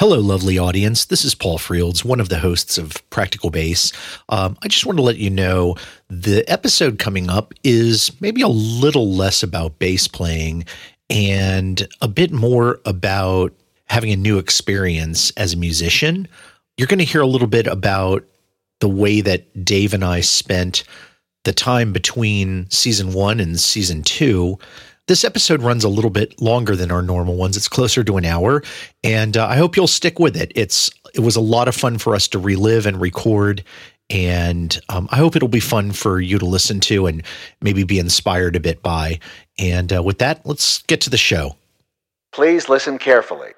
Hello, lovely audience. This is Paul Frields, one of the hosts of Practical Bass. Um, I just want to let you know the episode coming up is maybe a little less about bass playing and a bit more about having a new experience as a musician. You're going to hear a little bit about the way that Dave and I spent the time between season one and season two this episode runs a little bit longer than our normal ones. It's closer to an hour, and uh, I hope you'll stick with it. It's it was a lot of fun for us to relive and record, and um, I hope it'll be fun for you to listen to and maybe be inspired a bit by. And uh, with that, let's get to the show. Please listen carefully.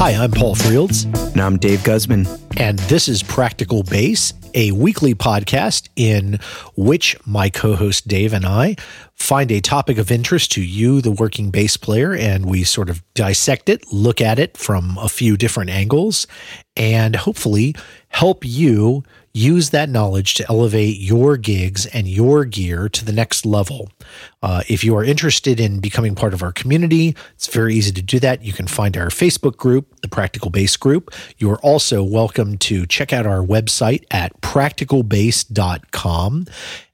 Hi, I'm Paul Frields. And I'm Dave Guzman. And this is Practical Bass, a weekly podcast in which my co host Dave and I find a topic of interest to you, the working bass player, and we sort of dissect it, look at it from a few different angles, and hopefully help you use that knowledge to elevate your gigs and your gear to the next level. Uh, if you are interested in becoming part of our community, it's very easy to do that. You can find our Facebook group, the Practical Bass Group. You are also welcome to check out our website at practicalbass.com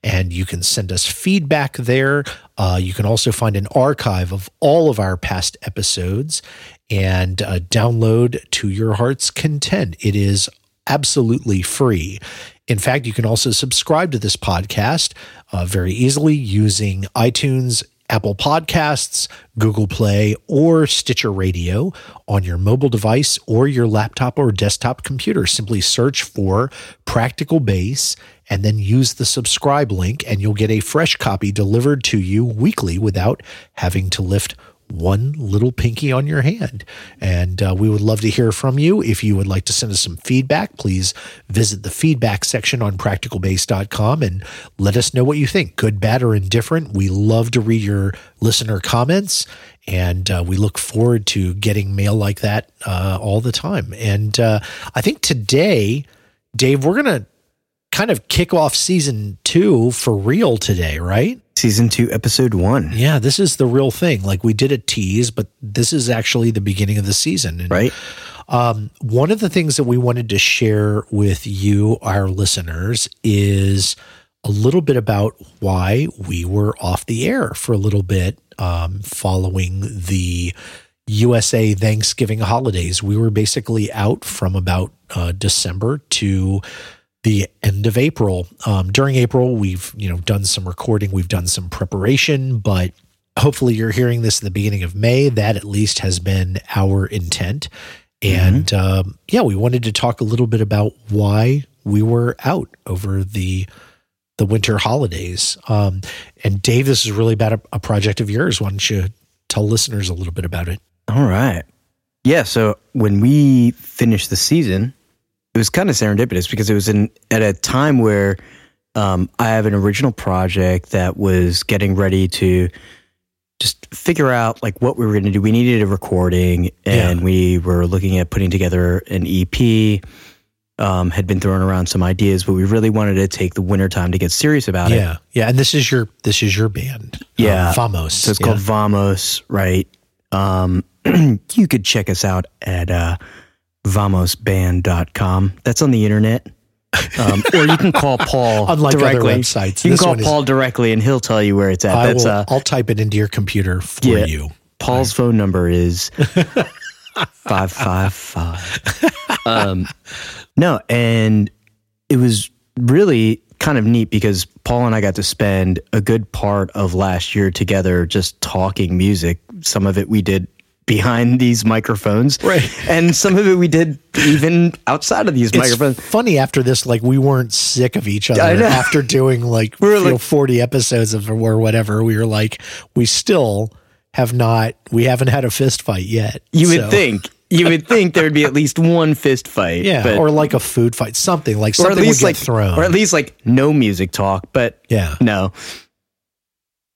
and you can send us feedback there. Uh, you can also find an archive of all of our past episodes and uh, download to your heart's content. It is absolutely free. In fact, you can also subscribe to this podcast uh, very easily using iTunes, Apple Podcasts, Google Play, or Stitcher Radio on your mobile device or your laptop or desktop computer. Simply search for Practical Bass and then use the subscribe link, and you'll get a fresh copy delivered to you weekly without having to lift one little pinky on your hand. And uh, we would love to hear from you. If you would like to send us some feedback, please visit the feedback section on practicalbass.com and let us know what you think, good, bad, or indifferent. We love to read your listener comments. And uh, we look forward to getting mail like that uh, all the time. And uh, I think today, Dave, we're going to kind of kick off season two for real today, right? Season two, episode one. Yeah, this is the real thing. Like we did a tease, but this is actually the beginning of the season. And, right. Um, one of the things that we wanted to share with you, our listeners, is a little bit about why we were off the air for a little bit um, following the USA Thanksgiving holidays. We were basically out from about uh, December to the end of April. Um, during April, we've you know done some recording, we've done some preparation, but hopefully you're hearing this in the beginning of May. That at least has been our intent. And mm-hmm. um, yeah, we wanted to talk a little bit about why we were out over the the winter holidays. Um, and Dave, this is really about a, a project of yours. Why don't you tell listeners a little bit about it? All right. Yeah. So when we finished the season, it was kind of serendipitous because it was in at a time where um, I have an original project that was getting ready to just figure out like what we were going to do. We needed a recording, and yeah. we were looking at putting together an EP. Um, had been throwing around some ideas, but we really wanted to take the winter time to get serious about yeah. it. Yeah, yeah, and this is your this is your band, yeah, um, Vamos. So it's yeah. called Vamos, right? Um, you could check us out at uh, vamosband.com. That's on the internet. Um, or you can call Paul Unlike directly. other websites. You can call Paul is, directly and he'll tell you where it's at. I That's will, uh, I'll type it into your computer for yeah, you. Paul's right. phone number is 555. um, no, and it was really kind of neat because Paul and I got to spend a good part of last year together just talking music. Some of it we did behind these microphones. Right. And some of it we did even outside of these it's microphones. Funny after this, like we weren't sick of each other after doing like, we like 40 episodes of or whatever. We were like, we still have not, we haven't had a fist fight yet. You so. would think. You would think there would be at least one fist fight. Yeah. But, or like a food fight, something like something or at least like, thrown. Or at least like no music talk, but yeah. No.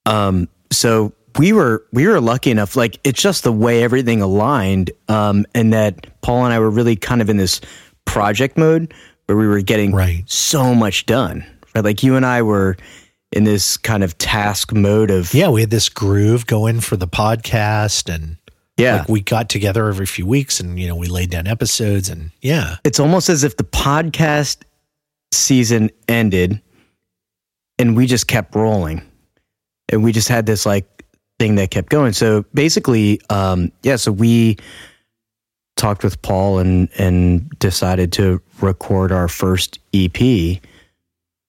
Um, so we were we were lucky enough like it's just the way everything aligned um, and that paul and i were really kind of in this project mode where we were getting right. so much done right? Like you and I were in this kind of task mode of Yeah, we had this groove going for the podcast and yeah. like we got together every few weeks and you know, we laid down episodes and yeah. it's almost as if the podcast season ended and we just kept rolling and we just had this like thing that kept going so basically um yeah so we talked with paul and and decided to record our first ep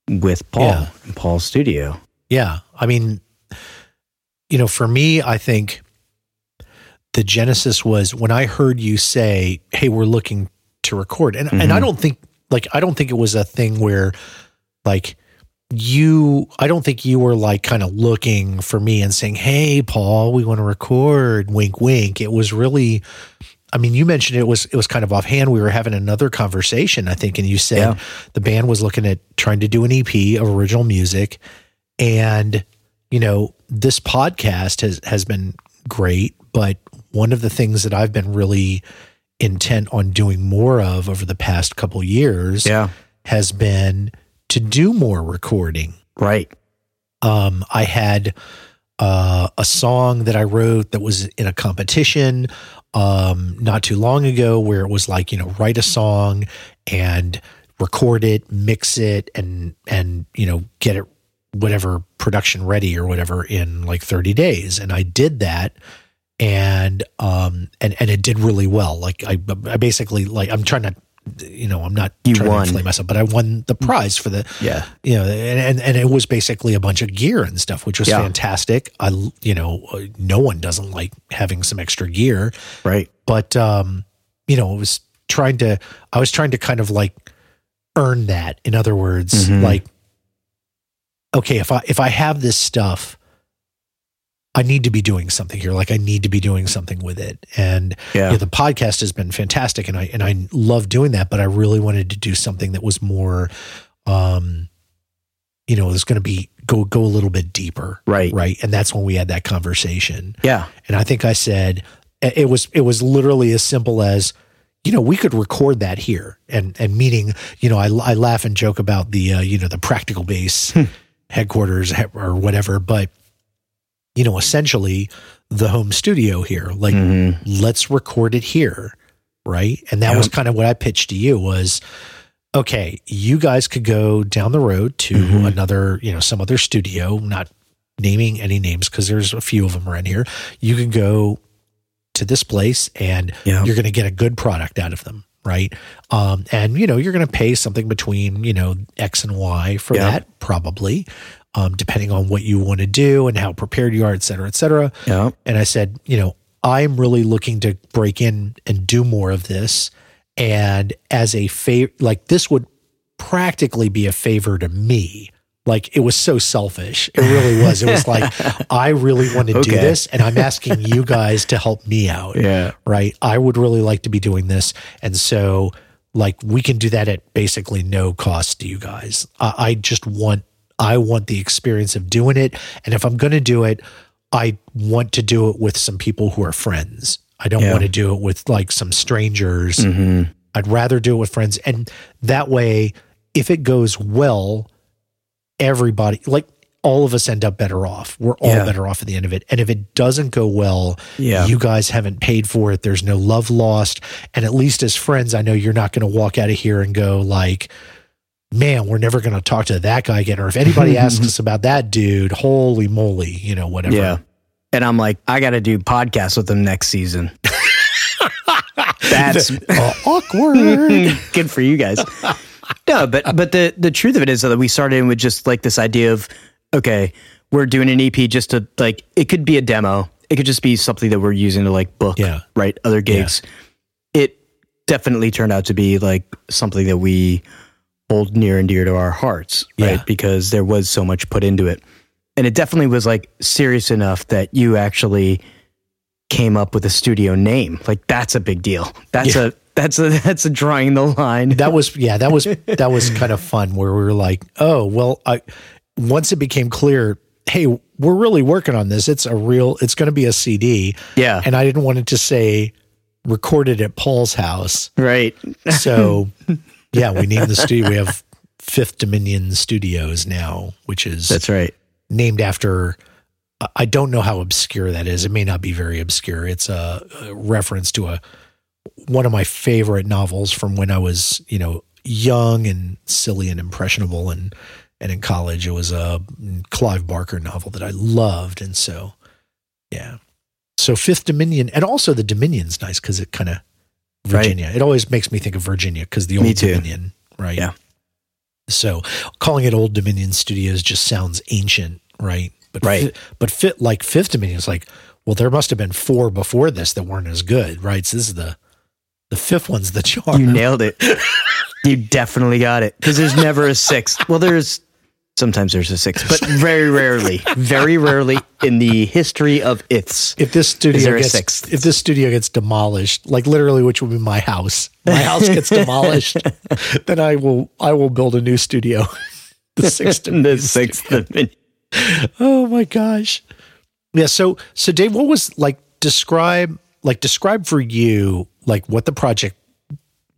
with paul Yeah. in paul's studio Yeah. I mean, you know, for me, I think the genesis was when I heard you say, Hey, we're looking to record. And and I don't think like I don't think it was a thing where like you I don't think you were like kind of looking for me and saying, Hey, Paul, we want to record, wink wink. It was really I mean, you mentioned it was it was kind of offhand. We were having another conversation, I think, and you said Yeah. the band was looking at trying to do an EP of original music, and you know this podcast has has been great. But one of the things that I've been really intent on doing more of over the past couple years yeah has been to do more recording right um, I had uh, a song that I wrote that was in a competition um, not too long ago where it was like, you know, write a song and record it, mix it, and, and, you know, get it whatever production ready or whatever in like 30 days. And I did that. And, um, and, and it did really well. Like I, I basically like, I'm trying to, you know, I'm not You trying won. to inflame myself, but I won the prize for the, yeah you know, and, and and it was basically a bunch of gear and stuff, which was Yeah. fantastic. I, you know, no one doesn't like having some extra gear, right but um, you know, it was trying to, I was trying to kind of like earn that. In other words, Mhm. like, okay, if I if I have this stuff, I need to be doing something here. Like I need to be doing something with it, and yeah you know, the podcast has been fantastic and I and I love doing that, but I really wanted to do something that was more um you know, was going to be go go a little bit deeper. right Right? And that's when we had that conversation. yeah And I think I said it was it was literally as simple as you know, we could record that here, and and meaning, you know, I, I laugh and joke about the uh, you know the practical bass headquarters or whatever, but you know, essentially the home studio here, like Mhm. let's record it here right and that Yeah. was kind of what i pitched to you was okay you guys could go down the road to Mhm. another you know some other studio not naming any names because there's a few of them around here you can go to this place and Yeah. you're going to get a good product out of them right um, and you know you're going to pay something between you know x and y for Yeah. that probably um, depending on what you want to do and how prepared you are et cetera et cetera yeah and I said, you know, I'm really looking to break in and do more of this. And as a favor, like this would practically be a favor to me. Like it was so selfish. It really was. It was like, I really want to do this and I'm asking you guys to help me out. yeah Right. I would really like to be doing this. And so, like, we can do that at basically no cost to you guys. I, I just want, I want the experience of doing it. And if I'm going to do it, I want to do it with some people who are friends. I don't Yeah. want to do it with like some strangers. hmm I'd rather do it with friends. And that way, if it goes well, everybody, like all of us end up better off. We're all Yeah. better off at the end of it. And if it doesn't go well, Yeah. you guys haven't paid for it. There's no love lost. And at least as friends, I know you're not going to walk out of here and go like, man, we're never going to talk to that guy again. Or if anybody asks us about that dude, holy moly, you know, whatever. Yeah. And I'm like, I got to do podcasts with them next season. That's Uh, awkward. good for you guys. No, but but the the truth of it is that we started in with just like this idea of okay, we're doing an EP just to like it could be a demo. It could just be something that we're using to like book Yeah. right other gigs. It definitely turned out to be like something that we hold near and dear to our hearts, right? Yeah. Because there was so much put into it. And it definitely was like serious enough that you actually came up with a studio name. Like that's a big deal. That's Yeah. a that's a that's a drawing the line. that was yeah that was that was kind of fun where we were like oh well i once it became clear hey we're really working on this it's a real it's going to be a cd Yeah. and i didn't want it to say recorded at paul's house right. so yeah we named the studio we have Fifth Dominion Studios now, which is That's right. named after. I don't know how obscure that is. It may not be very obscure. It's a, a reference to a one of my favorite novels from when I was, you know, young and silly and impressionable and and in college. It was a Clive Barker novel that I loved, and so yeah. So Fifth Dominion, and also the Dominion's nice because it kind of Right. Virginia. It always makes me think of Virginia because the old. Dominion, right? Yeah. So calling it Old Dominion Studios just sounds ancient, right? But Right. fi- but fit like Fifth Dominion is like, well, there must have been four before this that weren't as good, right? So this is the the fifth one's the charm. You nailed it. you definitely got it. Because there's never a sixth. Well, there's sometimes there's a sixth, but very rarely, very rarely in the history of ifs. if this studio gets if this studio gets demolished, like literally, which would be my house, my house gets demolished, then I will I will build a new studio. the sixth, the sixth. Oh my gosh. Yeah. So, so Dave, what was like describe, like describe for you, like what the project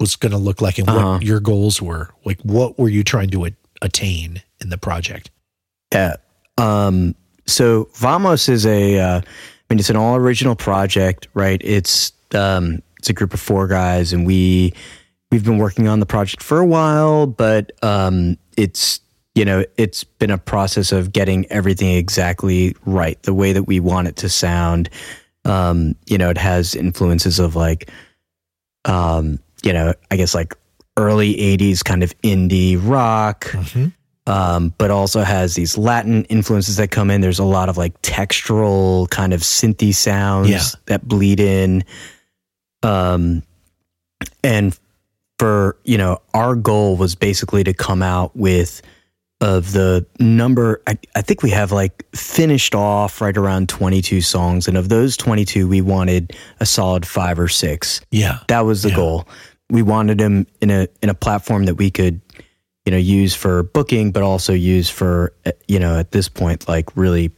was going to look like and Uh-huh. what your goals were. Like, what were you trying to attain in the project? Yeah. Um, so Vamos is a, uh, I mean, it's an all original project, right? It's, um, it's a group of four guys and we, we've been working on the project for a while, but, um, it's, you know, it's been a process of getting everything exactly right, the way that we want it to sound. Um, you know, it has influences of like, um, you know, I guess like early 80s kind of indie rock um, but also has these Latin influences that come in. There's a lot of like textural kind of synthy sounds Yeah. that bleed in. Um, and for you know, our goal was basically to come out with of the number. I, I think we have like finished off right around 22 songs, and of those 22, we wanted a solid five or six Yeah. that was the Yeah. goal. We wanted him in a in a platform that we could, you know, use for booking, but also use for uh, you know at this point like really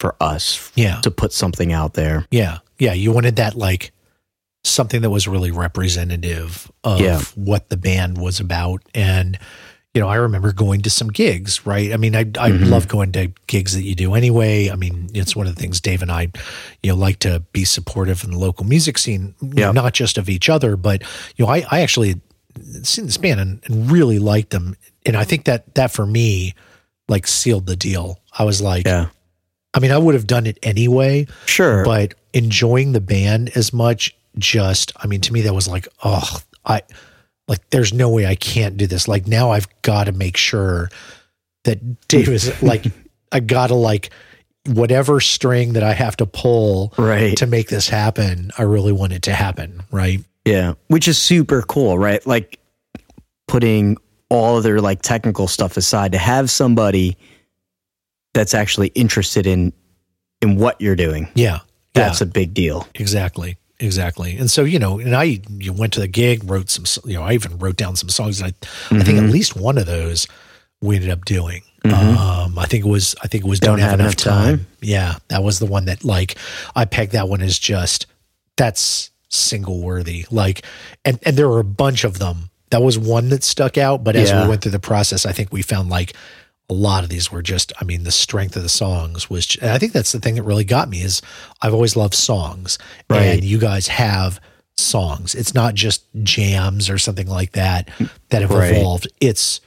for us Yeah. to put something out there. Yeah. Yeah. You wanted that like something that was really representative of Yeah. what the band was about. And, you know, I remember going to some gigs, right? I mean, I, I Mhm. love going to gigs that you do anyway. I mean, it's one of the things Dave and I, you know, like to be supportive in the local music scene, you know, not just of each other, but, you know, I, I actually seen this band and, and really liked them. And I think that that for me, like sealed the deal. I was like, Yeah, I mean, I would have done it anyway, sure. but enjoying the band as much just i mean to me that was like oh i like there's no way i can't do this like now i've got to make sure that dave is like i gotta like whatever string that i have to pull right. to make this happen i really want it to happen right yeah, which is super cool, right? Like putting all their like technical stuff aside to have somebody that's actually interested in in what you're doing. yeah That's a big deal. Exactly. Exactly. And so, you know, and I you went to the gig, wrote some, you know, I even wrote down some songs. And I, I think Mm-hmm. at least one of those we ended up doing. Um, I think it was, I think it was Don't, Have, Enough time. Yeah. That was the one that like, I pegged that one as just, that's single worthy. Like, and, and there were a bunch of them. That was one that stuck out. But as Yeah. we went through the process, I think we found like, a lot of these were just i mean the strength of the songs was i think that's the thing that really got me is i've always loved songs. Right. and you guys have songs. It's not just jams or something like that that have Right. evolved. It's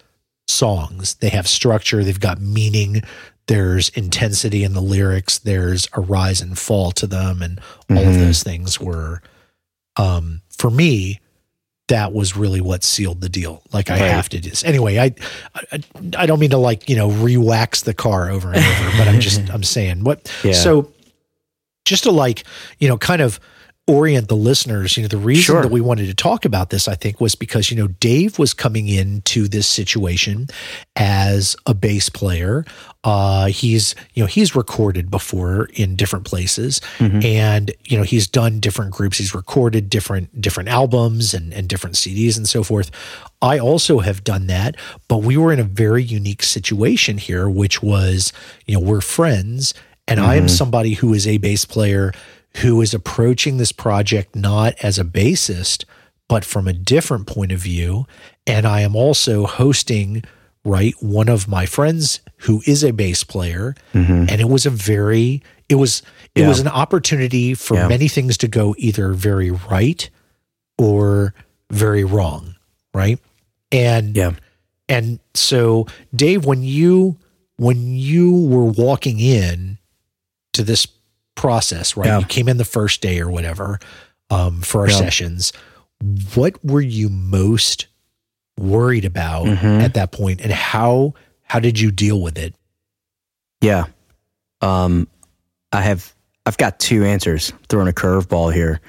songs. They have structure. They've got meaning. There's intensity in the lyrics. There's a rise and fall to them. And all of Mhm. those things were um for me that was really what sealed the deal. Like I Right. have to do this anyway. I, I I don't mean to like you know re-wax the car over and over, but I'm just I'm saying what. Yeah. So just to like you know kind of orient the listeners, you know the reason Sure. that we wanted to talk about this, I think, was because you know Dave was coming into this situation as a bass player. Uh, he's you know he's recorded before in different places, and you know he's done different groups. He's recorded different different albums and and different CDs and so forth. I also have done that, but we were in a very unique situation here, which was you know we're friends, and I am somebody who is a bass player who is approaching this project not as a bassist, but from a different point of view. And I am also hosting right? One of my friends who is a bass player, Mhm. and it was a very it was it Yeah. was an opportunity for Yeah. many things to go either very right or very wrong, right? And Yeah. and so Dave, when you when you were walking in to this process, right? Yeah. You came in the first day or whatever um, for our Yeah. sessions. What were you most worried about Mhm. at that point, and how how did you deal with it? Yeah. Um, I have I've got two answers. Throwing a curveball here.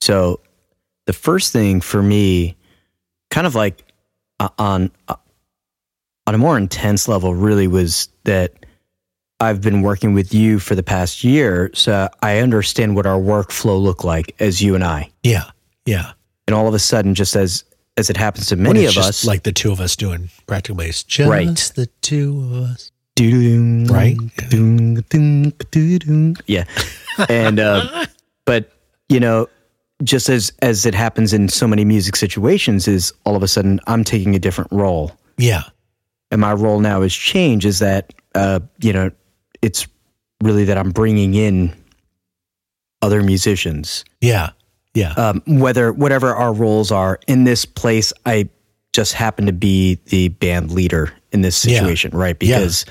So the first thing for me, kind of like uh, on uh, on a more intense level, really was that I've been working with you for the past year, so I understand what our workflow look like as you and I. Yeah, yeah. And all of a sudden, just as as it happens to many of us, like the two of us doing practical bass, just Right. the two of us. Right? Yeah. And uh, but you know, just as as it happens in so many music situations, is all of a sudden I'm taking a different role, Yeah, and my role now has changed. Is that uh, you know, it's really that I'm bringing in other musicians, yeah, yeah, um, whether whatever our roles are in this place. I just happen to be the band leader in this Yeah. situation, right? Yeah. Because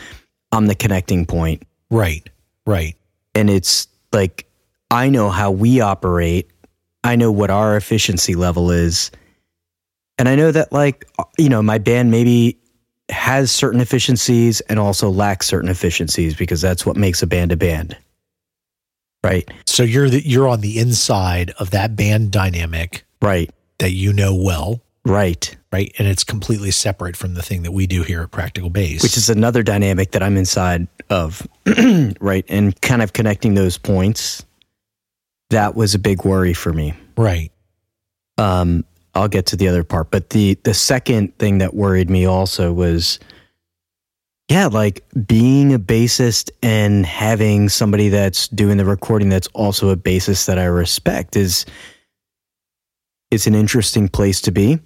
I'm the connecting point. right, right. and it's like I know how we operate. I know what our efficiency level is. And I know that like you know, my band maybe has certain efficiencies and also lacks certain efficiencies because that's what makes a band a band. Right? So you're the, you're on the inside of that band dynamic Right. that you know well, Right. right? And it's completely separate from the thing that we do here at Practical Bass. Which is another dynamic that I'm inside of. right? And kind of connecting those points. That was a big worry for me. right. um, I'll get to the other part, but the the second thing that worried me also was, yeah, like being a bassist and having somebody that's doing the recording that's also a bassist that I respect is it's an interesting place to be.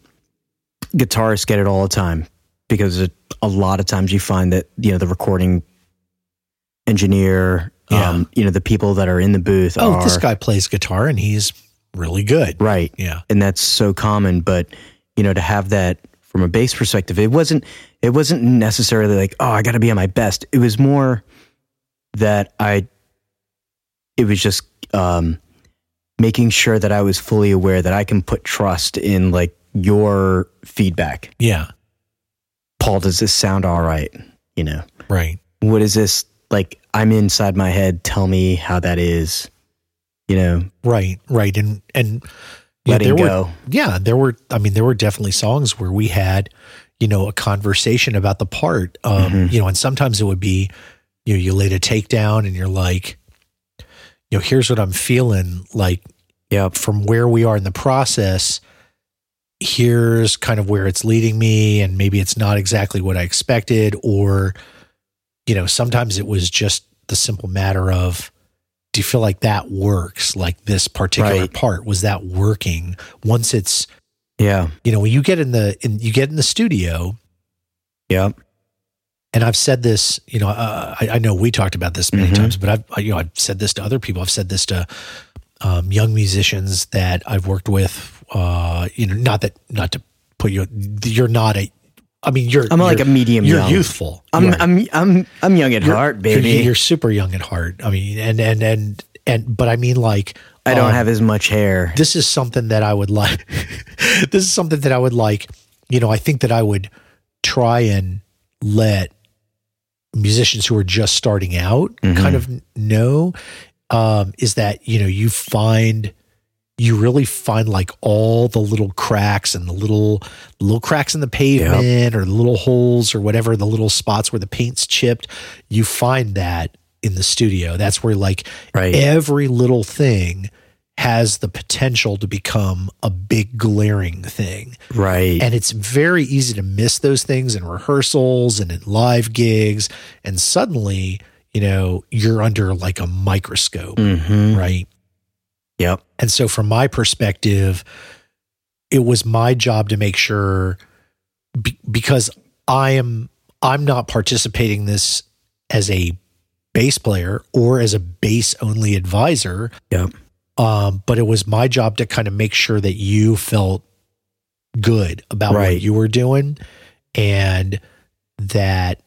Guitarists get it all the time because it, a lot of times you find that you know the recording engineer, Yeah. um, you know the people that are in the booth. Oh, are, this guy plays guitar and he's really good. right? Yeah, and that's so common but you know to have that from a bass perspective it wasn't it wasn't necessarily like oh i got to be at my best. It was more that i it was just um making sure that i was fully aware that i can put trust in like your feedback. Yeah, paul does this sound all right? You know? Right. what is this like i'm inside my head tell me how that is you know Right, right, and and yeah, letting there go were yeah, there were. I mean, there were definitely songs where we had, you know, a conversation about the part. Um, Mhm. You know, and sometimes it would be, you know, you laid a takedown and you're like, you know, here's what I'm feeling like yep from where we are in the process. Here's kind of where it's leading me, and maybe it's not exactly what I expected, or, you know, sometimes it was just the simple matter of do you feel like that works like this particular Right. part was that working once it's yeah you know when you get in the in, you get in the studio Yeah. and i've said this you know uh, I, I know we talked about this many Mhm. times but i've I- you know i've said this to other people i've said this to um, young musicians that i've worked with uh you know not that not to put you you're not a i mean you're i'm like you're, a medium you're young. youthful I'm You. I'm I'm I'm young at You're- heart, you're- baby. you're, super young at heart i mean and and and and but i mean like I don't um, have as much hair. this is something that I would like. this is something that I would like. You know, I think that I would try and let musicians who are just starting out Mhm. kind of know um, is that you know you find you really find like all the little cracks and the little little cracks in the pavement or the little holes or whatever the little spots where the paint's chipped. You find that in the studio. That's where like Right. every little thing has the potential to become a big glaring thing. Right. and it's very easy to miss those things in rehearsals and in live gigs. And suddenly you know you're under like a microscope hmm right Yep. and so, from my perspective, it was my job to make sure be, because I am I'm not participating this as a bass player or as a bass only advisor. Yeah. Um, but it was my job to kind of make sure that you felt good about what you were doing and that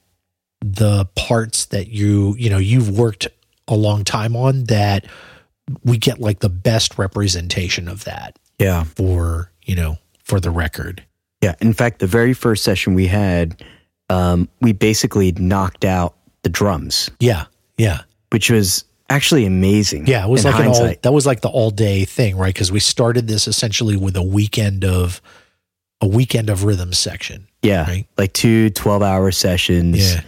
the parts that you, you know, you've worked a long time on that we get like the best representation of that Yeah. for, you know, for the record. Yeah. In fact, the very first session we had, um, we basically knocked out the drums, Yeah. Yeah. which was actually amazing. Yeah, it was like an all that was like the all day thing, right? Because we started this essentially with a weekend of a weekend of rhythm section. yeah, right. like two 12 hour sessions. Yeah.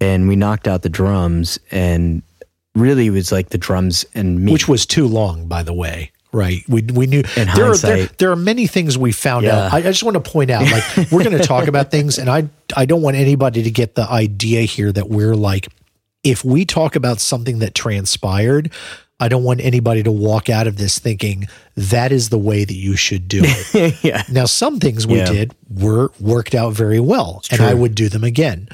And we knocked out the drums and really was like the drums and me. Which was too long, by the way. Right. We we knew there are there, there are many things we found Yeah. out. I, I just want to point out, like we're going to talk about things, and I I don't want anybody to get the idea here that we're like, if we talk about something that transpired, I don't want anybody to walk out of this thinking that is the way that you should do it. yeah. Now, some things we Yeah. did were worked out very well, and true. I would do them again.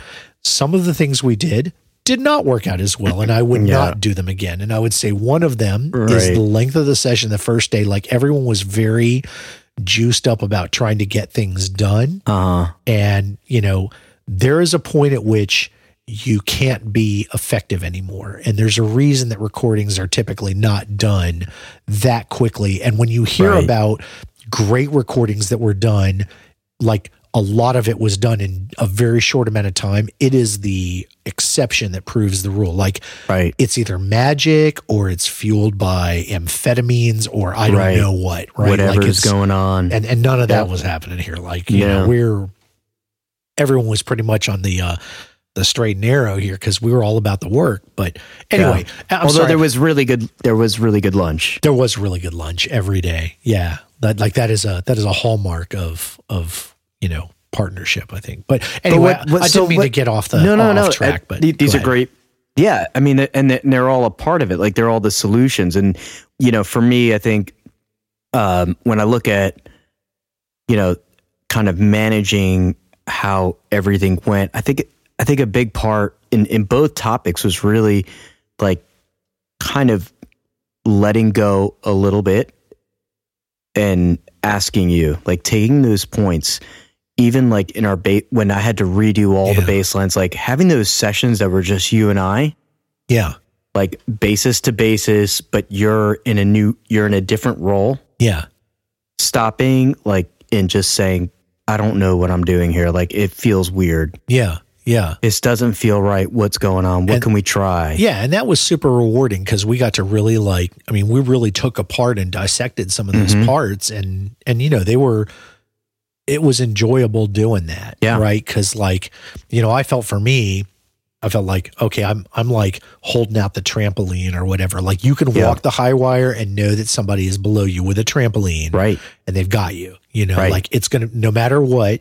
Some of the things we did did not work out as well, and I would Yeah. not do them again. And I would say one of them is the length of the session the first day. Like everyone was very juiced up about trying to get things done, Uh huh. and you know there is a point at which you can't be effective anymore and there's a reason that recordings are typically not done that quickly and when you hear Right. about great recordings that were done like a lot of it was done in a very short amount of time it is the exception that proves the rule like Right. it's either magic or it's fueled by amphetamines or i don't Right. know what right like Whatever's it's going on. and and none of that Yep. was happening here. Like you know, Yeah. we're everyone was pretty much on the uh the straight and narrow here because we were all about the work. But anyway, I'm Although sorry. there was really good, there was really good lunch. there was really good lunch every day. Yeah, that like that is a that is a hallmark of of you know partnership. I think. But anyway, what- what- I so didn't mean what- to get off the no, no, off no. track. But these are great. Yeah, I mean, and and they're all a part of it. Like they're all the solutions. And you know, for me, I think um, when I look at you know, kind of managing how everything went, I think I think a big part in in both topics was really like kind of letting go a little bit and asking you, like taking those points, even like in our bait when I had to redo all the bass lines, like having those sessions that were just you and I, Yeah, like basis to basis, but you're in a new, you're in a different role. yeah, Stopping, like, and just saying, I don't know what I'm doing here. Like, it feels weird. yeah, yeah. This doesn't feel right. What's going on? What And- can we try? Yeah, and that was super rewarding because we got to really like. I mean, we really took apart and dissected some of those Mhm. parts, and and you know they were. It was enjoyable doing that, Yeah. right? Because like, you know, I felt for me, I felt like okay, I'm I'm like holding out the trampoline or whatever. Like you can Yeah. walk the high wire and know that somebody is below you with a trampoline, Right. and they've got you. You know, Right. like it's gonna no matter what.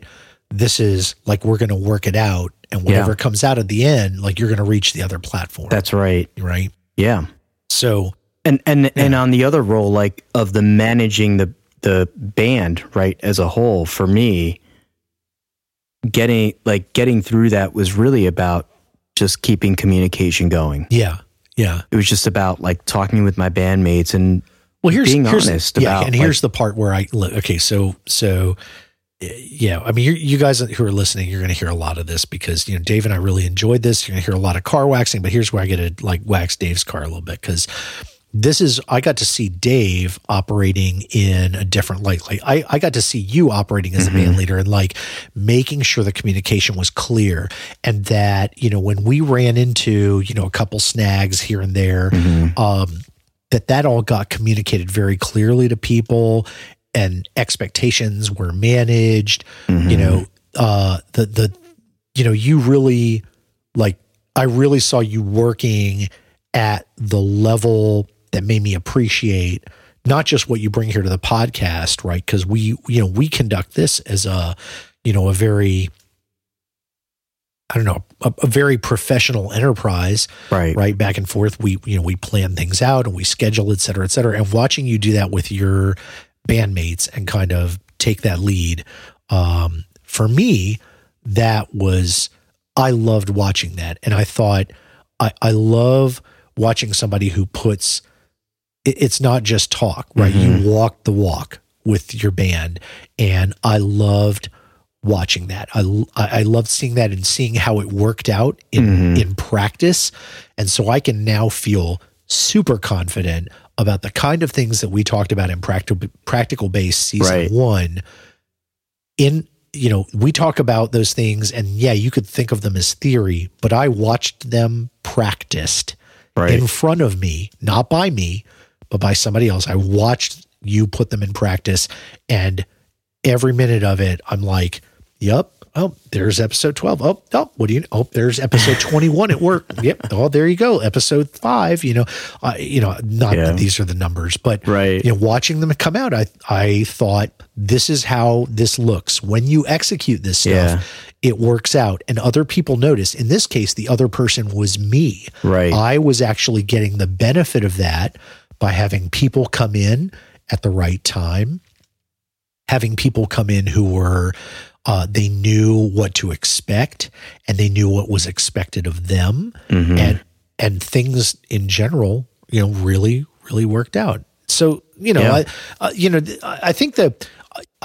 This is like we're gonna work it out, and whatever comes out at the end, like you're gonna reach the other platform, That's right. right? Yeah. So and and and on the other role like of the managing the the band right as a whole for me getting like getting through that was really about just keeping communication going yeah, yeah. it was just about like talking with my bandmates and Well, here's being here's, honest yeah, about, and here's the part where I. Okay, so so uh, yeah, I mean, you you guys who are listening, you're going to hear a lot of this because you know Dave and I really enjoyed this. You're going to hear a lot of car waxing, but here's where I get to like wax Dave's car a little bit because this is I got to see Dave operating in a different light. Like I, I got to see you operating as a band leader and like making sure the communication was clear and that, you know, when we ran into, you know, a couple snags here and there, um, that that all got communicated very clearly to people and expectations were managed, you know, uh, the, the, you know, you really like, I really saw you working at the level that made me appreciate not just what you bring here to the podcast, right? Because we, you know, we conduct this as a, you know, a very, I don't know, a, a very professional enterprise, right right? Back and forth. We, you know, we plan things out and we schedule, et cetera, et cetera. And watching you do that with your bandmates and kind of take that lead, um, for me, that was I loved watching that. And I thought, I, I love watching somebody who puts, it's not just talk, right? You mm-hmm. walk the walk with your band. And I loved watching that. I, I loved seeing that and seeing how it worked out in, mm-hmm. in practice. And so I can now feel super confident about the kind of things that we talked about in practical practical bass season Right. one in you know we talk about those things and yeah you could think of them as theory but i watched them practiced Right. in front of me not by me but by somebody else i watched you put them in practice and every minute of it i'm like yep oh there's episode 12 oh oh what do you oh there's episode 21 at work yep oh there you go episode 5 you know uh, you know not Yeah. that these are the numbers but Right. you know watching them come out i i thought this is how this looks when you execute this stuff Yeah. it works out and other people notice in this case the other person was me Right. i was actually getting the benefit of that by having people come in at the right time having people come in who were uh, they knew what to expect and they knew what was expected of them Mm-hmm. and and things in general you know really really worked out so you know Yeah. I, uh, you know i I think that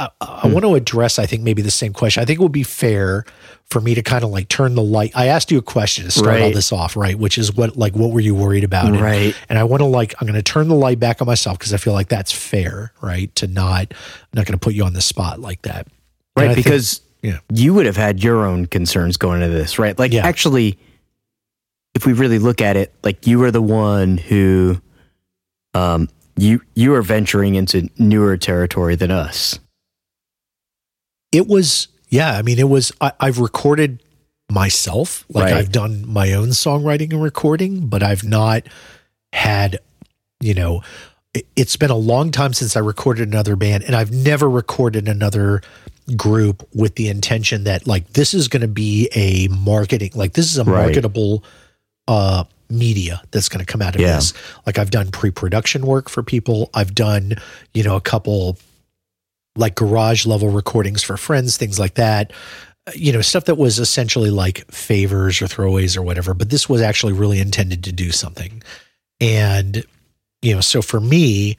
I, I, I want to address i think maybe the same question i think it would be fair for me to kind of like turn the light i asked you a question to start all this off right which is what like what were you worried about Right. and I want to like I'm going to turn the light back on myself because I feel like that's fair, right? To not I'm not going to put you on the spot like that, And right think- because yeah. you would have had your own concerns going into this right like Yeah. actually if we really look at it like you were the one who um you you are venturing into newer territory than us it was yeah. I mean, it was I, I've recorded myself, like Right. I've done my own songwriting and recording, but I've not had you know. it- It's been a long time since I recorded another band, and I've never recorded another group with the intention that like this is going to be a marketing like this is a Right. marketable uh media that's going to come out of Yeah. this like i've done pre-production work for people i've done you know a couple like garage level recordings for friends things like that. Uh, you know stuff that was essentially like favors or throwaways or whatever but this was actually really intended to do something. And you know so for me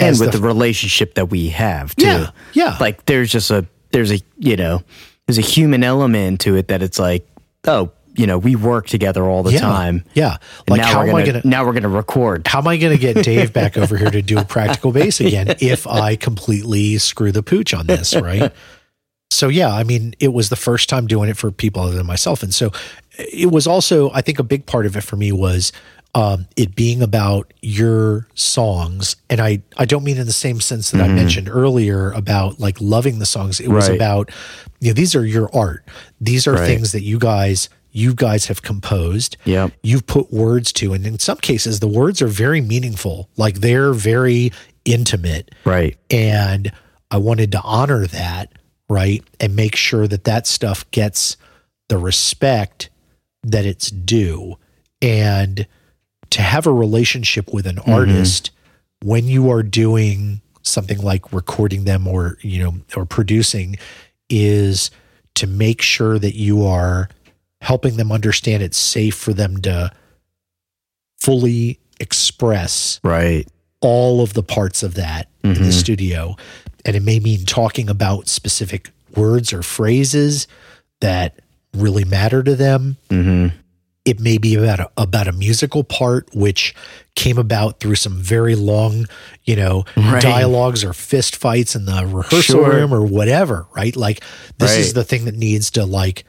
and with the, relationship that we have too. Yeah yeah. Like there's just a there's a you know there's a human element to it that it's like oh you know we work together all the yeah, time yeah like now how we're am i gonna, gonna now we're gonna record how am I going to get Dave back over here to do a practical bass again if I completely screw the pooch on this, right? So yeah, I mean, it was the first time doing it for people other than myself, and so it was also, I think, a big part of it for me was um, it being about your songs, and I I don't mean in the same sense that I mentioned earlier about like loving the songs. It was about you know these are your art. These are Right. things that you guys you guys have composed Yep. you've put words to and in some cases the words are very meaningful like they're very intimate. Right. And i wanted to honor that right and make sure that that stuff gets the respect that it's due. And to have a relationship with an mm-hmm. artist when you are doing something like recording them or you know or producing is to make sure that you are helping them understand it's safe for them to fully express right all of the parts of that in the Mhm. studio. And it may mean talking about specific words or phrases that really matter to them. hmm It may be about a, about a musical part, which came about through some very long, you know, Right. dialogues or fist fights in the rehearsal Sure. room or whatever, right? Like this is the thing that needs to like.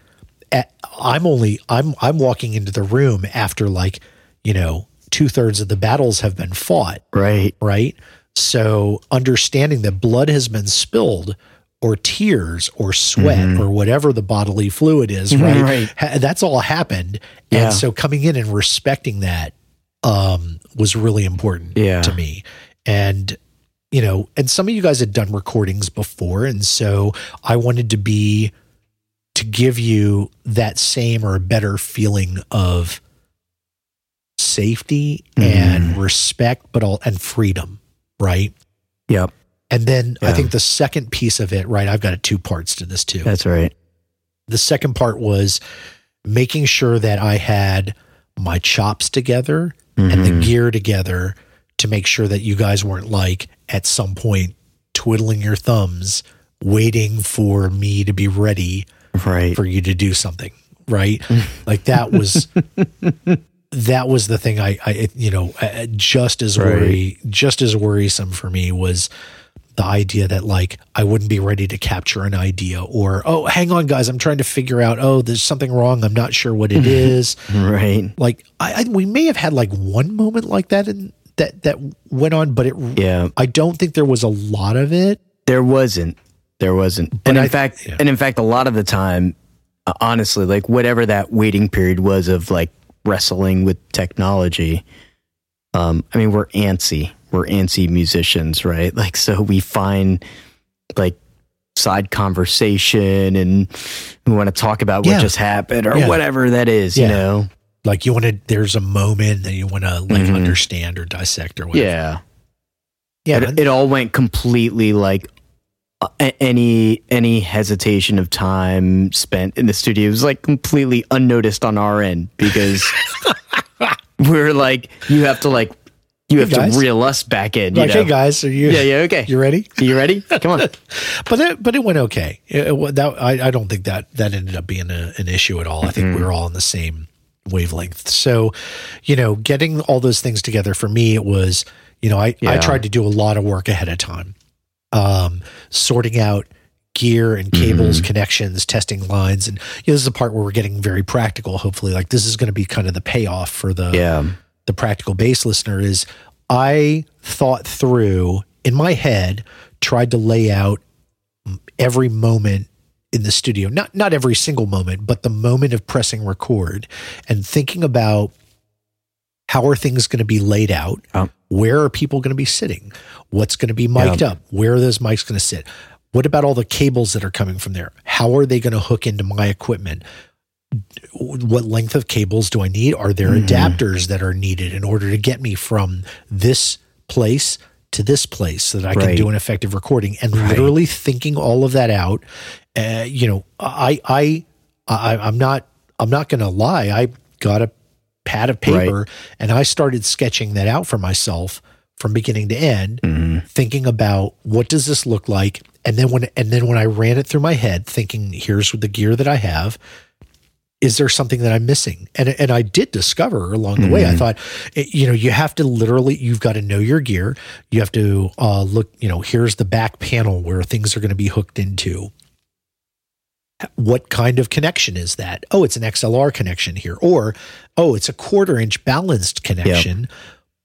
I'm only I'm I'm walking into the room after like you know two thirds of the battles have been fought, right right? So understanding that blood has been spilled or tears or sweat or whatever the bodily fluid is, right? Mm-hmm. Right. Ha- that's all happened. Yeah. And so coming in and respecting that um, was really important Yeah. to me. And, you know, and some of you guys had done recordings before. And so I wanted to be, to give you that same or a better feeling of safety and mm-hmm. respect, but all, and freedom, right? yep And then I think the second piece of it, right? I've got two parts to this too. that's right The second part was making sure that I had my chops together and the mm-hmm. gear together to make sure that you guys weren't like at some point twiddling your thumbs waiting for me to be ready Right. for you to do something right like that was that was the thing i i you know just as worry just as worrisome for me was the idea that like i wouldn't be ready to capture an idea or oh hang on guys i'm trying to figure out oh there's something wrong i'm not sure what it is right. like I, I we may have had like one moment like that in that that went on but it Yeah. i don't think there was a lot of it There wasn't. There wasn't. and in I- fact, yeah. and in fact, a lot of the time, uh, honestly, like whatever that waiting period was of like wrestling with technology. Um, I mean, we're antsy. We're antsy musicians, right? Like, so we find like side conversation and we want to talk about what Yeah. just happened or Yeah. whatever that is, you know? like you want to there's a moment that you want to like understand or dissect or whatever Yeah. yeah it, it all went completely like any any hesitation of time spent in the studio was like completely unnoticed on our end because we're like you have to like you have guys. to reel us back in you like know? hey guys are you yeah yeah okay. you ready? You ready? Come on. But it but it went okay. It, it that I, I don't think that that ended up being a, an issue at all. I think we were all on the same wavelength. So you know getting all those things together for me it was you know i i tried to do a lot of work ahead of time. Um sorting out gear and cables connections testing lines. And you know, this is the part where we're getting very practical hopefully. Like this is going to be kind of the payoff for the yeah. the practical bass listener is I thought through in my head, tried to lay out every moment in the studio, not not every single moment, but the moment of pressing record and thinking about how are things going to be laid out? Um, Where are people going to be sitting? What's going to be mic'd up? Where are those mics going to sit? What about all the cables that are coming from there? How are they going to hook into my equipment? what length of cables do I need? Are there Mm-hmm. adapters that are needed in order to get me from this place to this place so that I can do an effective recording? And Right. literally thinking all of that out. Uh, you know, I, I, I, I'm not, I'm not going to lie. I got a pad of paper and I started sketching that out for myself from beginning to end, Mm-hmm. thinking about what does this look like, and then when and then when I ran it through my head, thinking here's the gear that I have is there something that I'm missing? And and I did discover along the way. I thought, you know, you have to literally, you've got to know your gear. You have to uh, look. You know, here's the back panel where things are going to be hooked into. What kind of connection is that? Oh, it's an XLR connection here, or oh, it's a quarter inch balanced connection.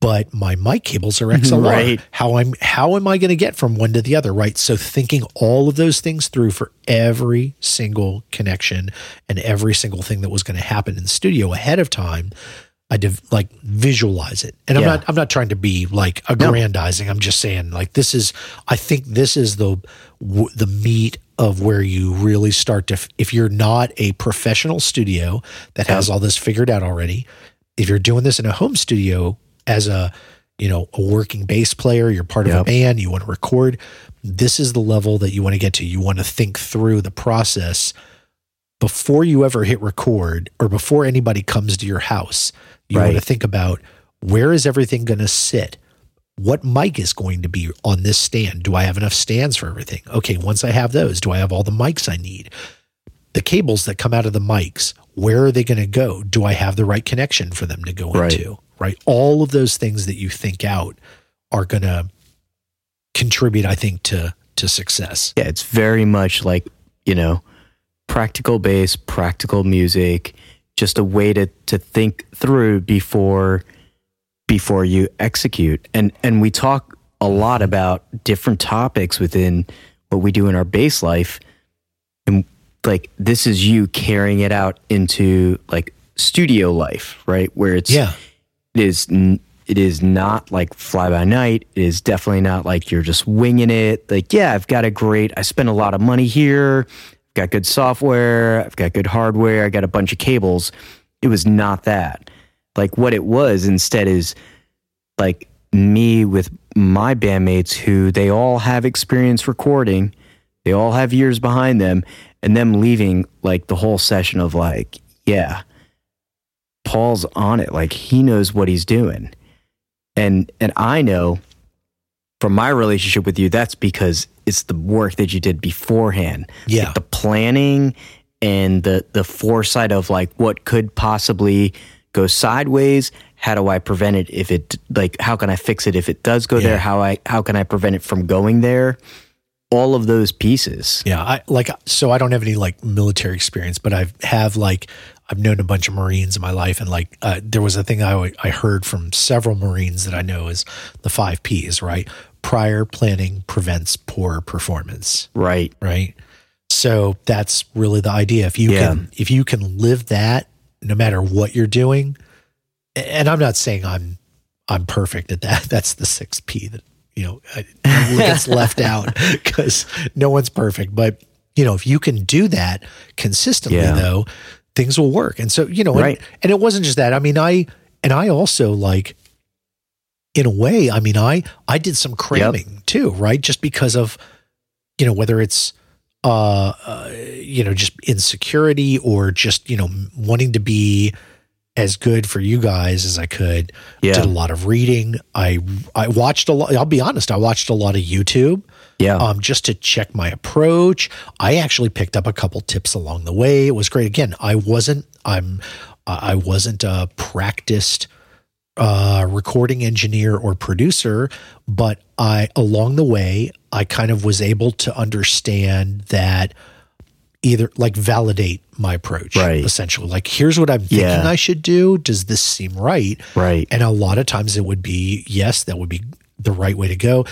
But my mic cables are XLR. Mm-hmm. Right. How I'm how am I going to get from one to the other? Right. So thinking all of those things through for every single connection and every single thing that was going to happen in the studio ahead of time, I div- like visualize it. And I'm not I'm not trying to be like aggrandizing. I'm just saying like this is I think this is the w- the meat of where you really start to if you're not a professional studio that has all this figured out already, if you're doing this in a home studio as a you know a working bass player, you're part of a band, you want to record, this is the level that you want to get to. You want to think through the process before you ever hit record or before anybody comes to your house. You want to think about where is everything going to sit? What mic is going to be on this stand? Do I have enough stands for everything? Okay, once I have those, do I have all the mics I need? The cables that come out of the mics, where are they going to go? Do I have the right connection for them to go Right. into? Right. All of those things that you think out are going to contribute, I think, to to success. Yeah, it's very much like, you know, practical bass, practical music, just a way to to think through before before you execute. And and we talk a lot about different topics within what we do in our bass life. And like this is you carrying it out into like studio life, right? Where it's Yeah. it is n- it is not like fly by night it is definitely not like you're just winging it like yeah i've got a great i spent a lot of money here i've got good software i've got good hardware i got a bunch of cables it was not that like what it was instead is like me with my bandmates who they all have experience recording they all have years behind them and them leaving like the whole session of like yeah, Paul's on it. Like he knows what he's doing. And and I know from my relationship with you, that's because it's the work that you did beforehand. Yeah. Like the planning and the the foresight of like what could possibly go sideways. How do I prevent it if it like how can I fix it if it does go Yeah. there? How I how can I prevent it from going there? All of those pieces. Yeah, I like so I don't have any like military experience, but I've have like I've known a bunch of Marines in my life, and like uh, there was a thing I I heard from several Marines that I know is the five P's, right? Prior planning prevents poor performance, Right. right? So that's really the idea. If you Yeah. can if you can live that, no matter what you're doing, and I'm not saying I'm I'm perfect at that. That's the sixth P that you know gets left out because no one's perfect. But you know, if you can do that consistently, Yeah. though, things will work. And so you know, Right. and it wasn't just that. I mean, I and I also like, in a way, I mean, I I did some cramming too, right? Just because of you know whether it's uh, uh you know just insecurity or just you know wanting to be as good for you guys as I could Yeah. did a lot of reading. I I watched a lot. I'll be honest. I watched a lot of YouTube Yeah. um, just to check my approach. I actually picked up a couple tips along the way. It was great. Again, I wasn't. I'm. I wasn't a practiced uh, recording engineer or producer, but I along the way I kind of was able to understand that either like validate my approach Right. essentially like here's what i'm thinking Yeah. i should do does this seem right right. and a lot of times it would be, yes, that would be the right way to go.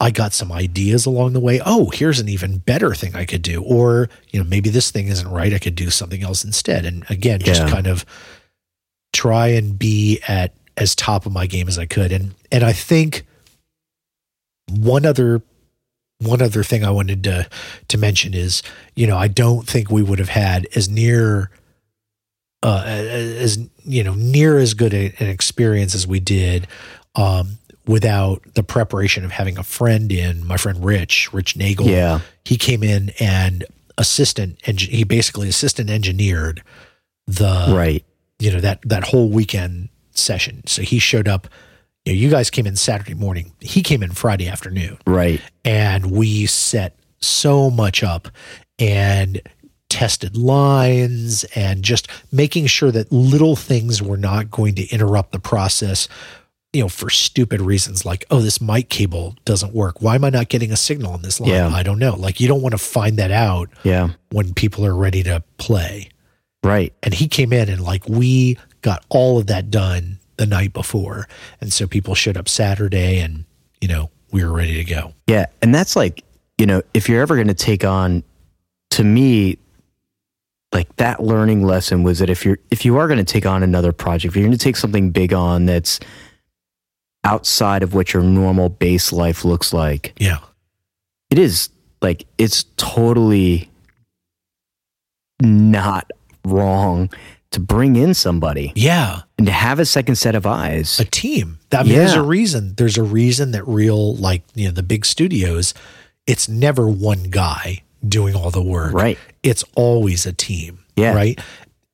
I got some ideas along the way. Oh, here's an even better thing I could do. Or, you know, maybe this thing isn't right. I could do something else instead. And again, just Yeah. kind of try and be at as top of my game as I could. And and I think one other one other thing I wanted to to mention is, you know, I don't think we would have had as near uh, as you know near as good a, an experience as we did um, without the preparation of having a friend in my friend Rich Rich Nagel. Yeah. he came in and assistant and he basically assistant engineered the right. you know that that whole weekend session. So he showed up. You, know, you guys came in Saturday morning. He came in Friday afternoon Right. and we set so much up and tested lines and just making sure that little things were not going to interrupt the process you know for stupid reasons like oh this mic cable doesn't work why am i not getting a signal on this line Yeah. i don't know like you don't want to find that out Yeah. when people are ready to play Right. and he came in and like we got all of that done the night before. And so people showed up saturday and you know we were ready to go. Yeah. And that's like, you know, if you're ever going to take on, to me, like that learning lesson was that if you're, if you are going to take on another project, if you're going to take something big on that's outside of what your normal bass life looks like, yeah. it is like, it's totally not wrong to bring in somebody yeah and to have a second set of eyes. a team. I mean, there's a reason. There's a reason that real, like you know, the big studios, it's never one guy doing all the work. Right. It's always a team. Yeah. Right.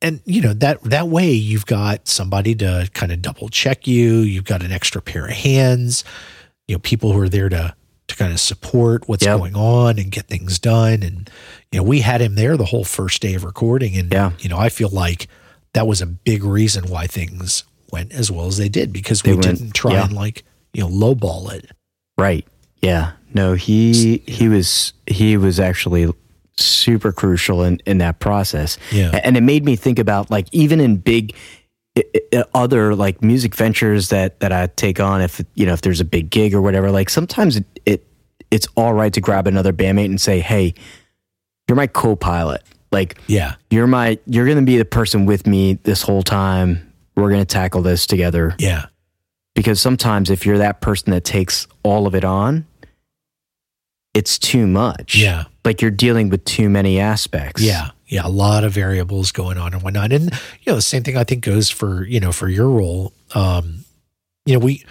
And you know that that way you've got somebody to kind of double check you. You've got an extra pair of hands. You know, people who are there to to kind of support what's Yep. going on and get things done. And you know, we had him there the whole first day of recording, and Yeah. you know, I feel like that was a big reason why things went as well as they did because They we went- didn't try yeah. and like you know lowball it. Right. Yeah. No, he he was he was actually super crucial in in that process. Yeah. And it made me think about like even in big other like music ventures that that I take on if you know if there's a big gig or whatever like sometimes it, it it's all right to grab another bandmate and say hey you're my co-pilot like Yeah, you're my you're going to be the person with me this whole time. We're going to tackle this together. Yeah, because sometimes if you're that person that takes all of it on it's too much. Yeah. like you're dealing with too many aspects. Yeah, yeah. A lot of variables going on and whatnot, and you know the same thing I think goes for you know for your role. Um, you know we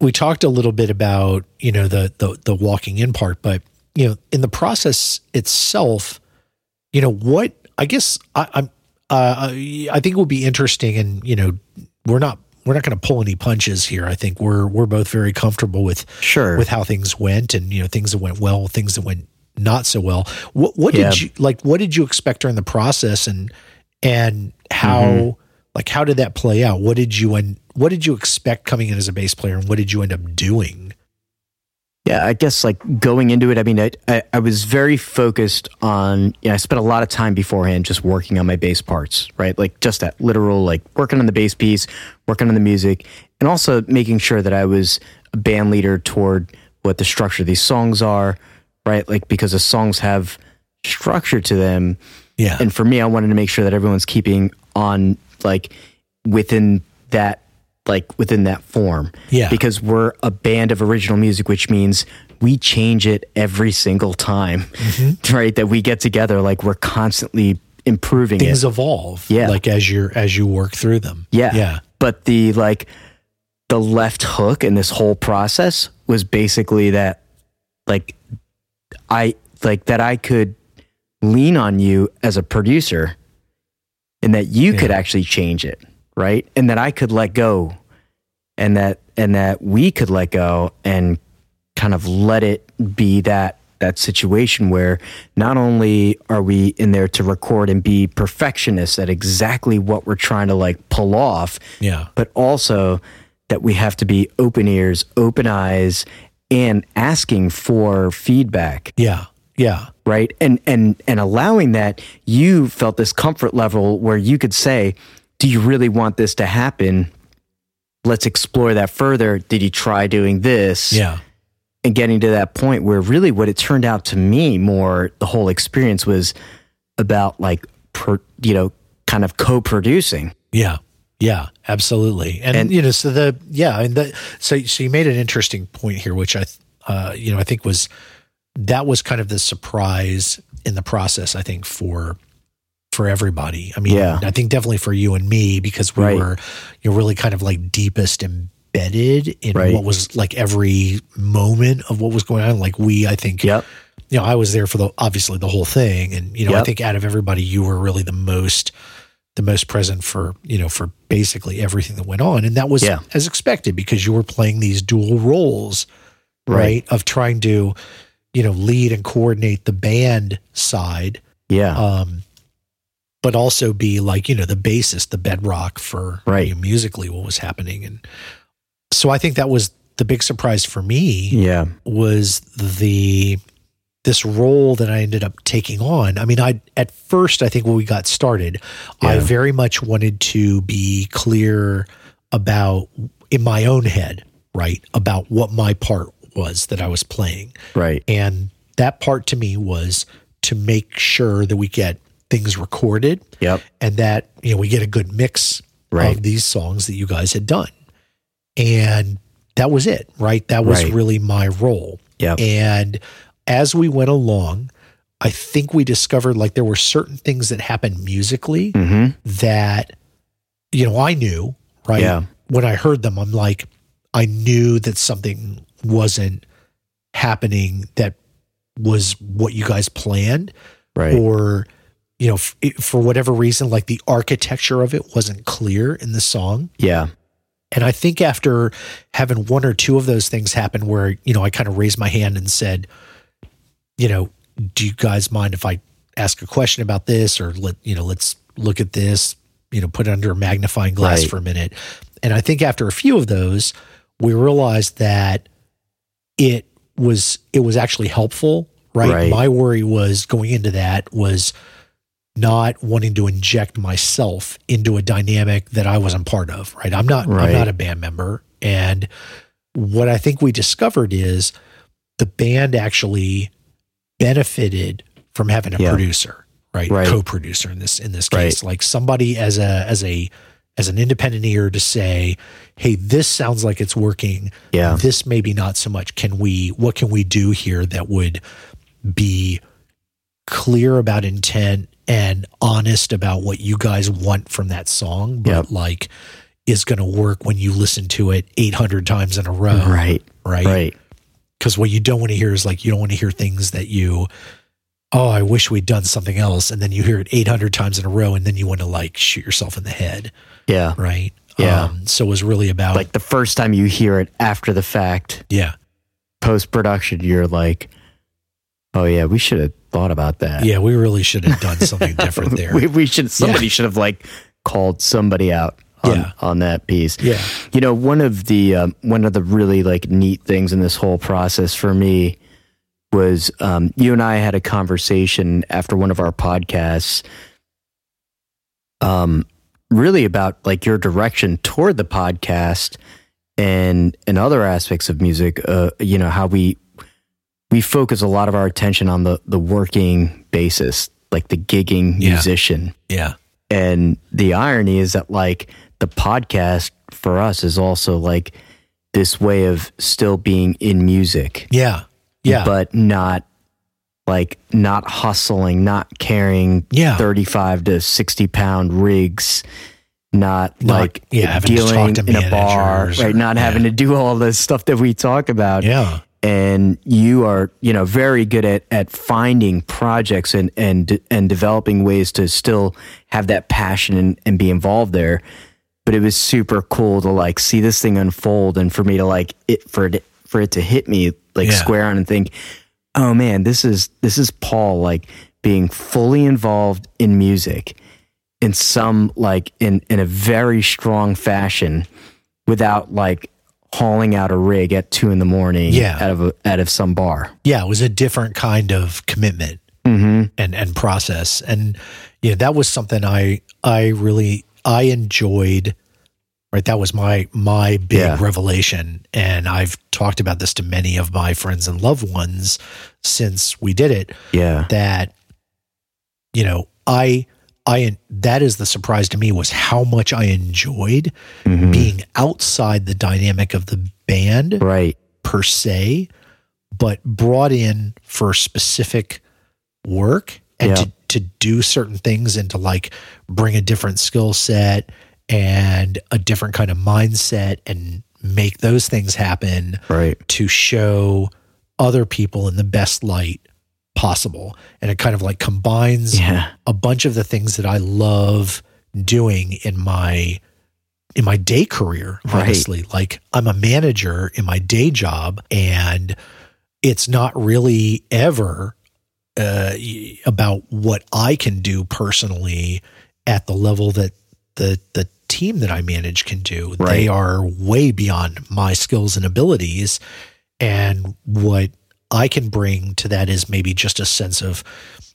we talked a little bit about you know the the the walking in part, but you know in the process itself, you know what I guess I, I'm uh, I think it would be interesting, and you know, we're not we're not going to pull any punches here. I think we're we're both very comfortable with Sure. with how things went, and you know, things that went well, things that went not so well. What what Yeah. did you like? What did you expect during the process, and and how Mm-hmm. like how did that play out? What did you and what did you expect coming in as a bass player, and what did you end up doing? Yeah, I guess like going into it, I mean, I, I, I was very focused on, you know, I spent a lot of time beforehand just working on my bass parts, right? Like just that literal, like working on the bass piece, working on the music, and also making sure that I was a band leader toward what the structure of these songs are, right? Like because the songs have structure to them. Yeah, And for me, I wanted to make sure that everyone's keeping on like within that like within that form. Yeah. Because we're a band of original music, which means we change it every single time. Mm-hmm. Right? That we get together. Like we're constantly improving things it. evolve. Yeah. like as you're as you work through them. Yeah. yeah, But the like the left hook in this whole process was basically that like I like that I could lean on you as a producer and that you could actually change it, right? And that I could let go and that and that we could let go and kind of let it be that that situation where not only are we in there to record and be perfectionists at exactly what we're trying to like pull off, yeah, but also that we have to be open ears, open eyes, and asking for feedback, yeah, yeah, right? And and and allowing that you felt this comfort level where you could say, "Do you really want this to happen?" Let's explore that further. Did you try doing this? yeah, and getting to that point where really what it turned out to me more the whole experience was about like pro, you know kind of co-producing yeah, yeah, absolutely. And, And- you know, so the yeah, and the so so you made an interesting point here, which I uh you know I think was that was kind of the surprise in the process. I think for for everybody. I mean, Yeah. I think definitely for you and me because we Right. were you know really kind of like deepest embedded in Right. what was like every moment of what was going on. Like we, I think, yep you know, I was there for the obviously the whole thing, and you know, I think out of everybody, you were really the most, the most present for you know for basically everything that went on, and that was Yeah. as expected because you were playing these dual roles, right. Right. Of trying to, you know, lead and coordinate the band side, yeah um, but also be like you know the basis, the bedrock for Right. you know, musically what was happening, and so I think that was the big surprise for me yeah was the this role that I ended up taking on. I mean, I at first I think when we got started, I very much wanted to be clear about in my own head, right, about what my part was that I was playing. right And that part to me was to make sure that we get things recorded yep and that you know we get a good mix Right. of these songs that you guys had done and that was it right that was Right. really my role Yep. and as we went along i think we discovered like there were certain things that happened musically mm-hmm that you know i knew right Yeah. when i heard them i'm like i knew that something wasn't happening that was what you guys planned right or you know f- it- for whatever reason like the architecture of it wasn't clear in the song yeah and i think after having one or two of those things happen where you know i kind of raised my hand and said you know do you guys mind if i ask a question about this or let you know let's look at this you know put it under a magnifying glass Right. for a minute and i think after a few of those we realized that it was it was actually helpful right, Right. my worry was going into that was not wanting to inject myself into a dynamic that I wasn't part of, right? I'm not I'm not a band member and what I think we discovered is the band actually benefited from having a Yeah. producer, right? Right. Co-producer in this in this Right. case, like somebody as a as a as an independent ear to say, "Hey, this sounds like it's working. Yeah. This maybe not so much. Can we what can we do here that would be clear about intent and honest about what you guys want from that song, but Yep. like is going to work when you listen to it 800 times in a row. right Right. right Because what you don't want to hear is like, you don't want to hear things that you, oh, I wish we'd done something else. And then you hear it 800 times in a row and then you want to like shoot yourself in the head. Yeah. Right. Yeah. Um, so it was really about Like the first time you hear it after the fact, yeah. post production, you're like, oh, yeah, we should have thought about that. Yeah. We really should have done something different there. we, we should, somebody should have like called somebody out on, Yeah. on that piece. Yeah. You know, one of the um, one of the really like neat things in this whole process for me was um, you and I had a conversation after one of our podcasts, um, really about like your direction toward the podcast and and other aspects of music. Uh, you know how we we focus a lot of our attention on the the working bassist, like the gigging Yeah. musician. Yeah. And the irony is that like the podcast for us is also like this way of still being in music, Yeah. Yeah. but not like not hustling, not carrying Yeah. 35 to 60 pound rigs, not, Not- like yeah, dealing in a bar, right? or- Not yeah. having to do all the stuff that we talk about yeah. And you are you know very good at at finding projects and and and developing ways to still have that passion and, and be involved there but it was super cool to like see this thing unfold and for me to like it for it for it to hit me like Yeah. square on and think oh man this is this is paul like being fully involved in music in some like in in a very strong fashion without like hauling out a rig at two in the morning Yeah. out of a, out of some bar. Yeah. It was a different kind of commitment Mm-hmm. and, and process. And, yeah, that was something I, I really, I enjoyed, right. That was my, my big Yeah. revelation. And I've talked about this to many of my friends and loved ones since we did it. Yeah. that you know i i that is the surprise to me was how much i enjoyed Mhm. being outside the dynamic of the band Right. per se but brought in for specific work and Yeah. to to do certain things and to like bring a different skill set and a different kind of mindset and make those things happen Right. to show other people in the best light possible. And it kind of like combines Yeah. a bunch of the things that I love doing in my in my day career, Right. honestly. Like I'm a manager in my day job and it's not really ever uh, about what I can do personally at the level that the the team that I manage can do. Right. They are way beyond my skills and abilities, and what I can bring to that is maybe just a sense of,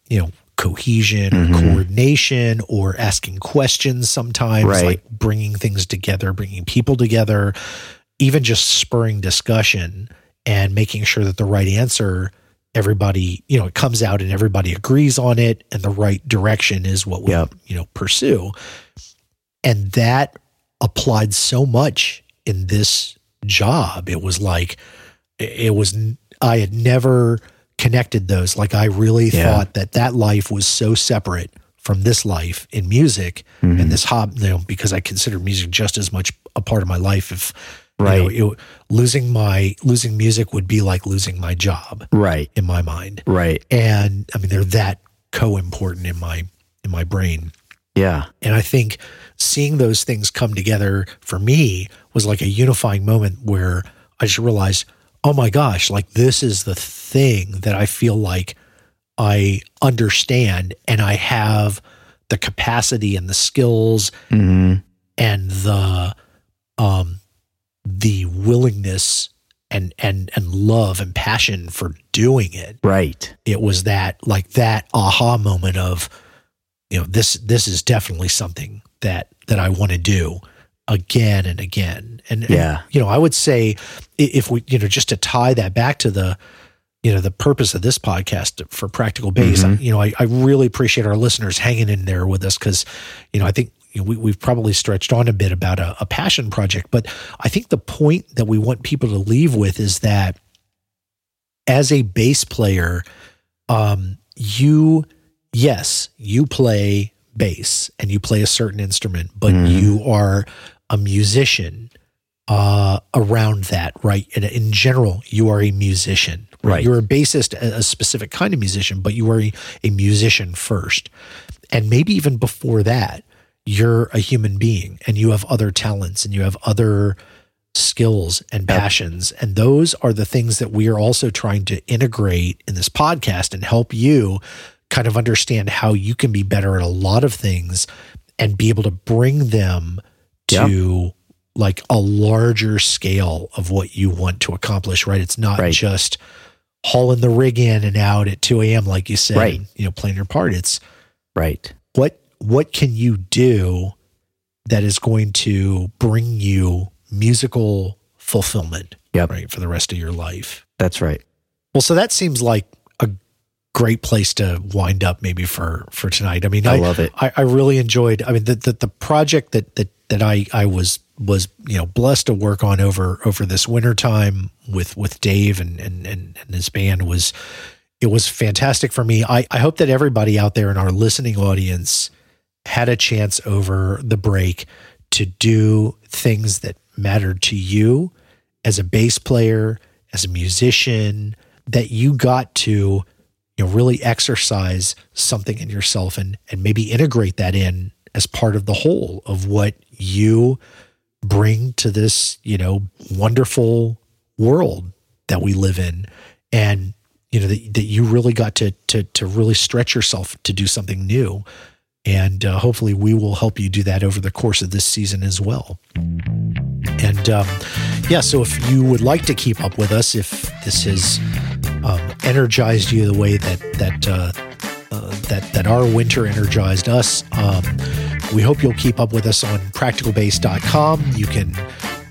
you know, cohesion or Mhm. coordination or asking questions sometimes, Right. like bringing things together, bringing people together, even just spurring discussion and making sure that the right answer everybody you know it comes out and everybody agrees on it and the right direction is what we Yep. you know pursue and that applied so much in this job it was like it was i had never connected those like i really Yeah. thought that that life was so separate from this life in music Mhm. and this hob you know because i consider music just as much a part of my life if Right. you know, it, losing my losing music would be like losing my job Right. in my mind Right. and i mean they're that co-important in my in my brain Yeah. and I think seeing those things come together for me was like a unifying moment where I just realized, oh my gosh, like this is the thing that I feel like I understand and I have the capacity and the skills hmm and the um the willingness and and and love and passion for doing it. Right. it was that like that aha moment of you know this this is definitely something that that I want to do again and again and and, Yeah. you know I would say if we you know just to tie that back to the you know the purpose of this podcast for practical bass Mhm. you know I, I really appreciate our listeners hanging in there with us because you know I think you know, we, we've probably stretched on a bit about a, a passion project but I think the point that we want people to leave with is that as a bass player, um, you, yes, you play bass and you play a certain instrument, but Mhm. you are a musician uh, around that, right? And in general, you are a musician, Right. You're a bassist, a, specific kind of musician, but you are a, a musician first. And maybe even before that, you're a human being and you have other talents and you have other skills and passions. And those are the things that we are also trying to integrate in this podcast and help you kind of understand how you can be better at a lot of things and be able to bring them to like a larger scale of what you want to accomplish, right? It's not Right. just hauling the rig in and out at 2 a.m. like you said, Right. you know, playing your part. It's Right. what what can you do that is going to bring you musical fulfillment Yep. right for the rest of your life That's right. well so that seems like a great place to wind up maybe for for tonight i mean I love it. i, I really enjoyed i mean the, the the project that that that i i was was you know blessed to work on over over this winter time with with dave and and and, and his band was it was fantastic for me. I, I hope that everybody out there in our listening audience had a chance over the break to do things that mattered to you as a bass player, as a musician, that you got to you know really exercise something in yourself and and maybe integrate that in as part of the whole of what you bring to this, you know, wonderful world that we live in. And you know that, that you really got to to to really stretch yourself to do something new and uh, hopefully we will help you do that over the course of this season as well and um, yeah so if you would like to keep up with us if this has um, energized you the way that that uh, uh, that that our winter energized us. Um, we hope you'll keep up with us on practicalbass.com. You can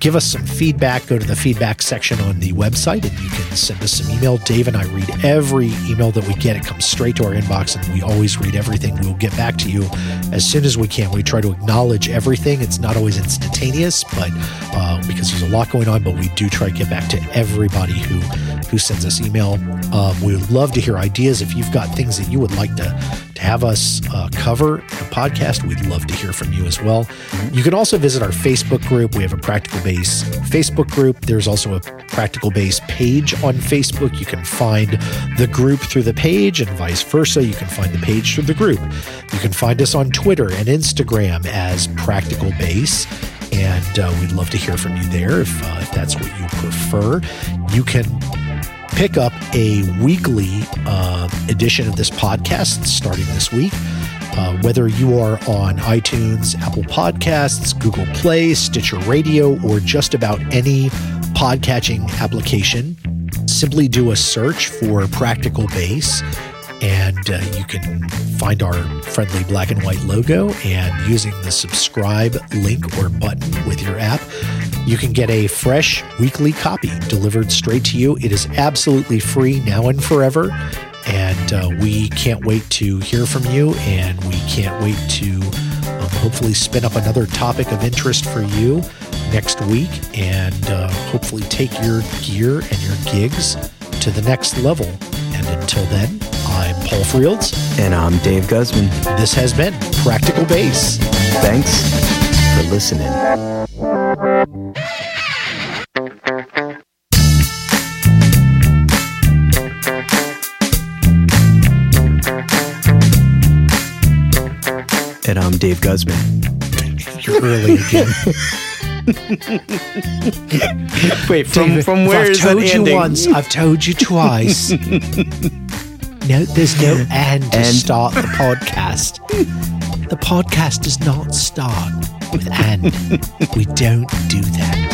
give us some feedback. Go to the feedback section on the website, and you can send us some email. Dave and I read every email that we get. It comes straight to our inbox, and we always read everything. We'll get back to you as soon as we can. We try to acknowledge everything. It's not always instantaneous, but uh, because there's a lot going on, but we do try to get back to everybody who who sends us email. Um, we would love to hear ideas. If you've got things that you would like to, to have us uh, cover a podcast, we'd love to hear from you as well. You can also visit our Facebook group. We have a Practical Facebook group. There's also a Practical Bass page on Facebook. You can find the group through the page and vice versa. You can find the page through the group. You can find us on Twitter and Instagram as Practical Bass and uh, we'd love to hear from you there if, uh, if that's what you prefer. You can pick up a weekly uh, edition of this podcast starting this week. Uh, whether you are on iTunes, Apple Podcasts, Google Play, Stitcher Radio, or just about any podcatching application, simply do a search for Practical Bass and uh, you can find our friendly black and white logo and using the subscribe link or button with your app you can get a fresh weekly copy delivered straight to you. It is absolutely free now and forever and uh, we can't wait to hear from you and we can't wait to um, hopefully spin up another topic of interest for you next week and uh, hopefully take your gear and your gigs to the next level and until then i'm paul fields And I'm Dave Guzman. this has been Practical Bass. Thanks for listening. I'm Dave Guzman. You're early again. Wait, from, David, I've told you once, I've told you twice. no, there's no end to And. start the podcast. The podcast does not start with and. We don't do that.